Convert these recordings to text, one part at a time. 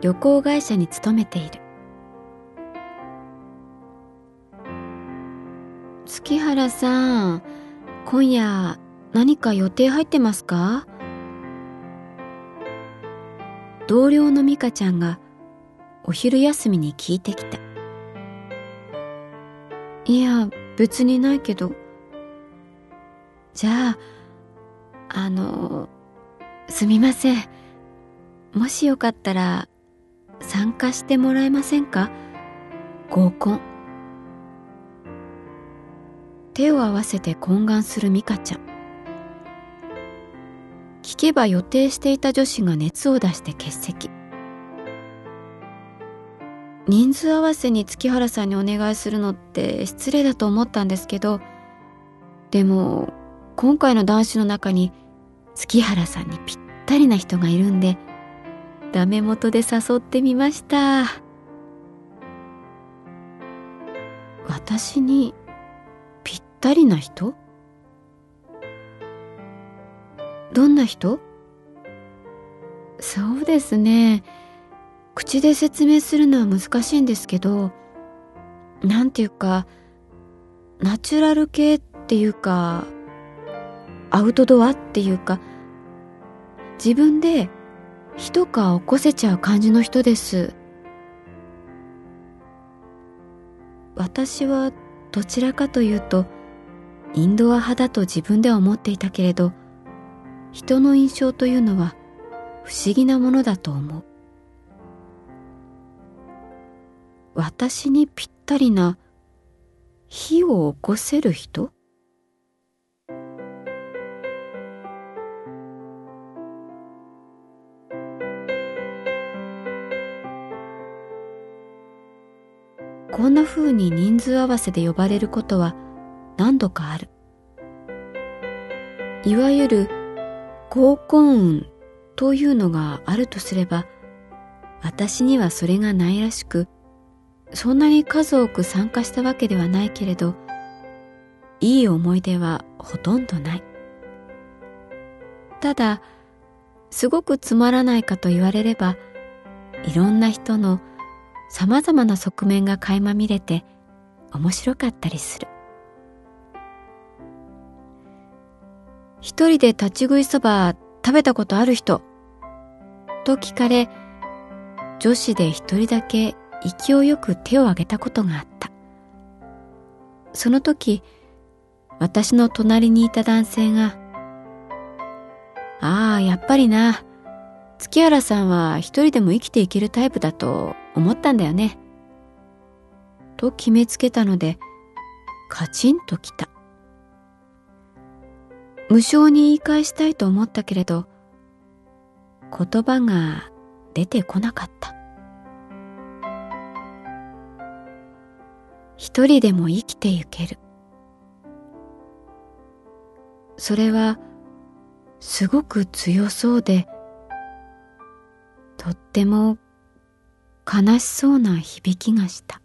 旅行会社に勤めている。月原さん今夜何か予定入ってますか？同僚の美香ちゃんがお昼休みに聞いてきた。いや別にないけど。じゃああのすみません。もしよかったら参加してもらえませんか？合コン。手を合わせて懇願する美香ちゃん。聞けば予定していた女子が熱を出して欠席。人数合わせに月原さんにお願いするのって失礼だと思ったんですけどでも今回の男子の中に月原さんにぴったりな人がいるんでダメ元で誘ってみました。私にぴったりな人？どんな人？そうですね。口で説明するのは難しいんですけどなんていうかナチュラル系っていうかアウトドアっていうか自分で一皮起こせちゃう感じの人です。私はどちらかというとインドア派だと自分では思っていたけれど人の印象というのは不思議なものだと思う。私にぴったりな火を起こせる人？こんな風に人数合わせで呼ばれることは何度かある。いわゆる合コン運というのがあるとすれば、私にはそれがないらしく、そんなに数多く参加したわけではないけれど、いい思い出はほとんどない。ただ、すごくつまらないかと言われれば、いろんな人の様々な側面が垣間見れて面白かったりする。一人で立ち食いそば食べたことある人と聞かれ、女子で一人だけ勢いよく手を挙げたことがあった。その時、私の隣にいた男性が、ああ、やっぱりな。月原さんは一人でも生きていけるタイプだと思ったんだよね。と決めつけたので、カチンときた。無性に言い返したいと思ったけれど、言葉が出てこなかった。一人でも生きてゆける。それは、すごく強そうで、とっても悲しそうな響きがした。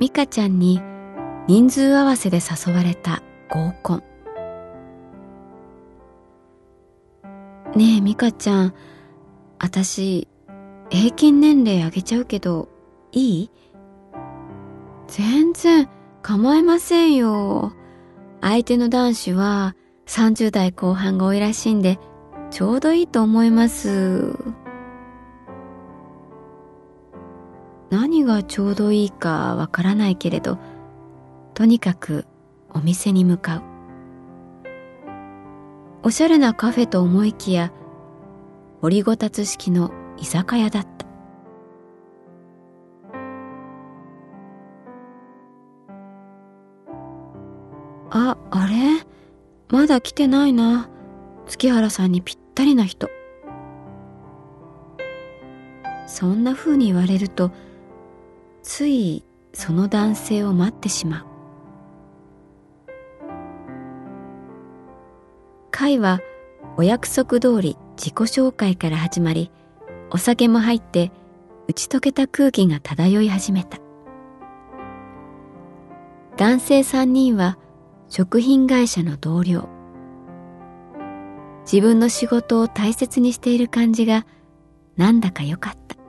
美香ちゃんに人数合わせで誘われた合コン。ねえ美香ちゃん、私平均年齢上げちゃうけどいい？全然構いませんよ。相手の男子は30代後半が多いらしいんでちょうどいいと思います。何がちょうどいいかわからないけれどとにかくお店に向かう。おしゃれなカフェと思いきや掘りごたつ式の居酒屋だった。ああれ？まだ来てないな。月原さんにぴったりな人。そんな風に言われるとついその男性を待ってしまう。会はお約束通り自己紹介から始まりお酒も入って打ち解けた空気が漂い始めた。男性3人は食品会社の同僚。自分の仕事を大切にしている感じがなんだかよかった。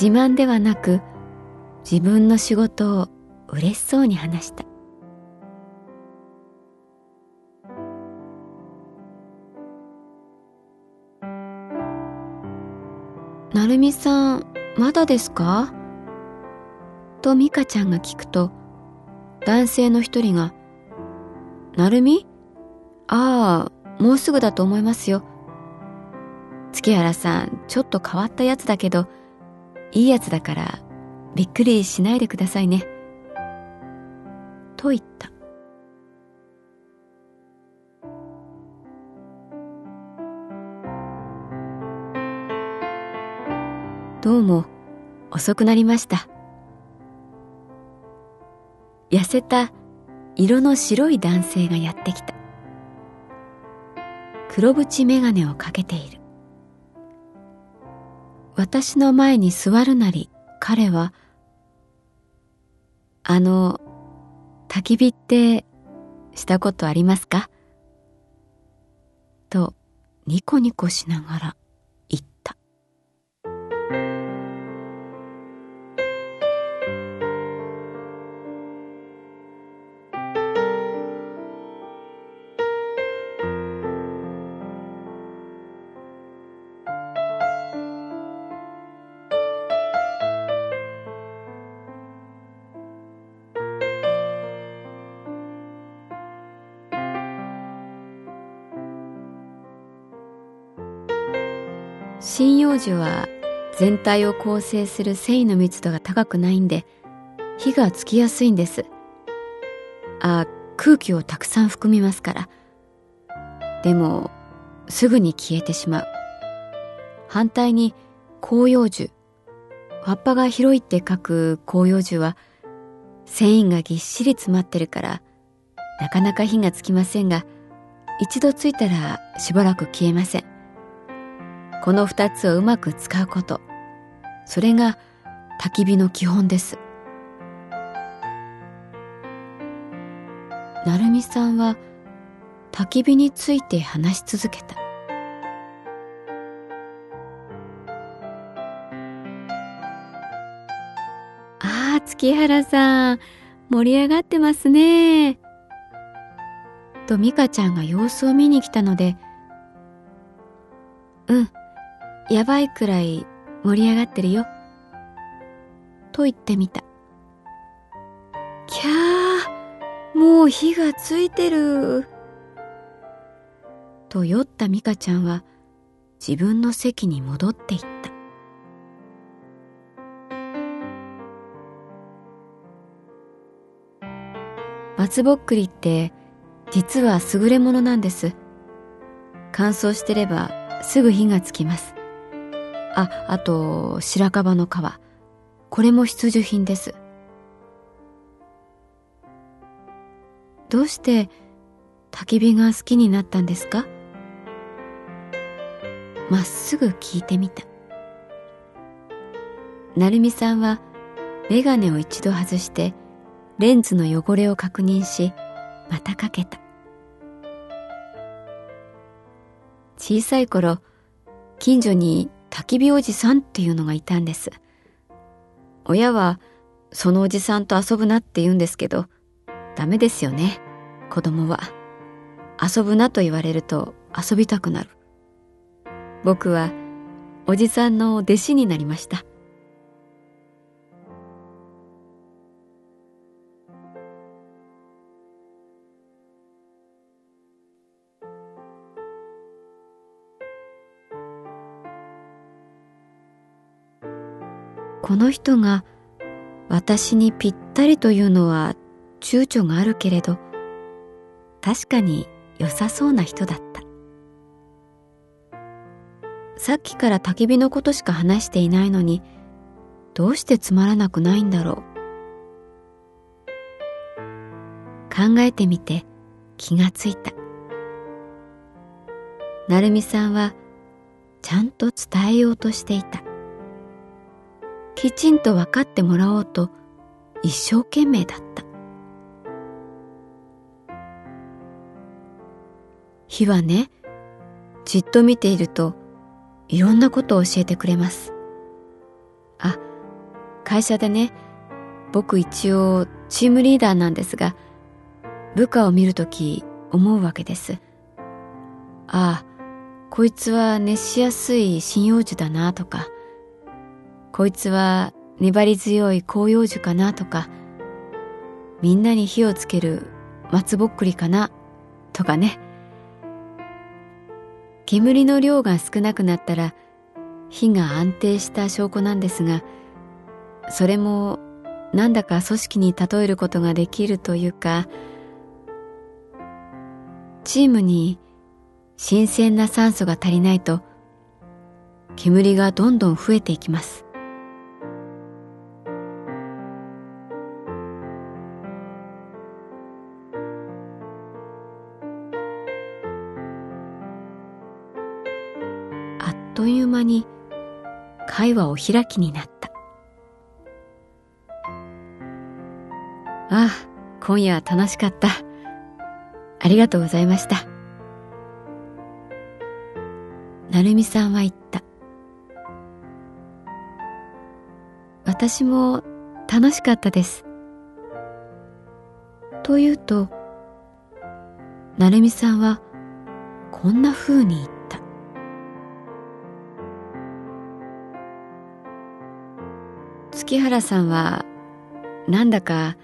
自慢ではなく自分の仕事を嬉しそうに話した「なるみさんまだですか?」と美香ちゃんが聞くと男性の一人が「なるみ？ああもうすぐだと思いますよ」月原さんちょっと変わったやつだけどいいやつだからびっくりしないでくださいね。と言った。どうも遅くなりました。痩せた色の白い男性がやってきた。黒縁眼鏡をかけている。私の前に座るなり彼は「あの焚き火ってしたことありますか?」とニコニコしながら針葉樹は全体を構成する繊維の密度が高くないんで火がつきやすいんです。あ空気をたくさん含みますから。でもすぐに消えてしまう。反対に広葉樹葉っぱが広いって書く広葉樹は繊維がぎっしり詰まってるからなかなか火がつきませんが一度ついたらしばらく消えません。この二つをうまく使うこと。それが焚き火の基本です。成美さんは焚き火について話し続けた。ああ月原さん盛り上がってますね。と美香ちゃんが様子を見に来たのでうんやばいくらい盛り上がってるよ。と言ってみた。キャー、もう火がついてる。と酔った美香ちゃんは自分の席に戻っていった。松ぼっくりって実は優れものなんです。乾燥してればすぐ火がつきます。あ、あと白樺の皮。これも必需品です。どうして焚き火が好きになったんですか？まっすぐ聞いてみた。成美さんはメガネを一度外してレンズの汚れを確認し、またかけた。小さい頃、近所に焚き火おじさんっていうのがいたんです。親はそのおじさんと遊ぶなって言うんですけど、ダメですよね、子供は。遊ぶなと言われると遊びたくなる。僕はおじさんの弟子になりました。この人が私にぴったりというのは躊躇があるけれど確かに良さそうな人だった。さっきから焚き火のことしか話していないのにどうしてつまらなくないんだろう。考えてみて気がついた。成美さんはちゃんと伝えようとしていた。きちんと分かってもらおうと一生懸命だった。火はねじっと見ているといろんなことを教えてくれます。あ会社でね僕一応チームリーダーなんですが部下を見るとき思うわけです。ああこいつは熱しやすい針葉樹だなとかこいつは粘り強い広葉樹かなとか、みんなに火をつける松ぼっくりかなとかね。煙の量が少なくなったら火が安定した証拠なんですが、それもなんだか組織に例えることができるというか、チームに新鮮な酸素が足りないと煙がどんどん増えていきます。という間に会話を開きになった。ああ、今夜は楽しかった。ありがとうございました。成美さんは言った。私も楽しかったです。と言うと、成美さんはこんな風に言った。月原さんはなんだか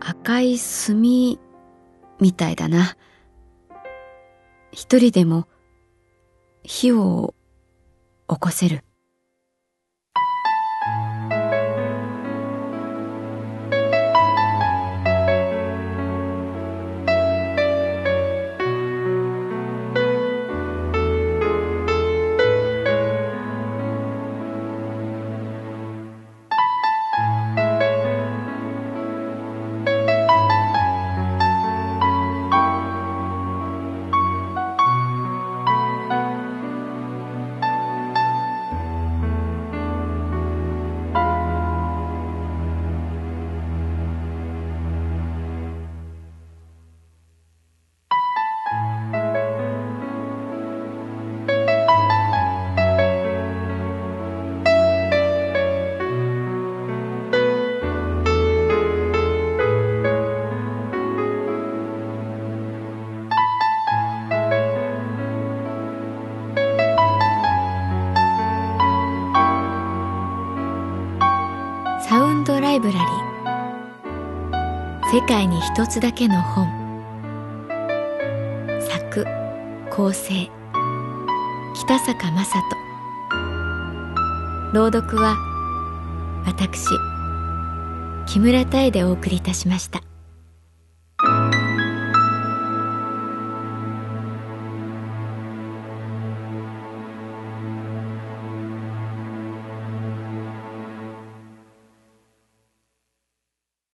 赤い炭みたいだな。一人でも火を起こせる。世界に一つだけの本作構成北坂雅人朗読は私木村多江でお送りいたしました。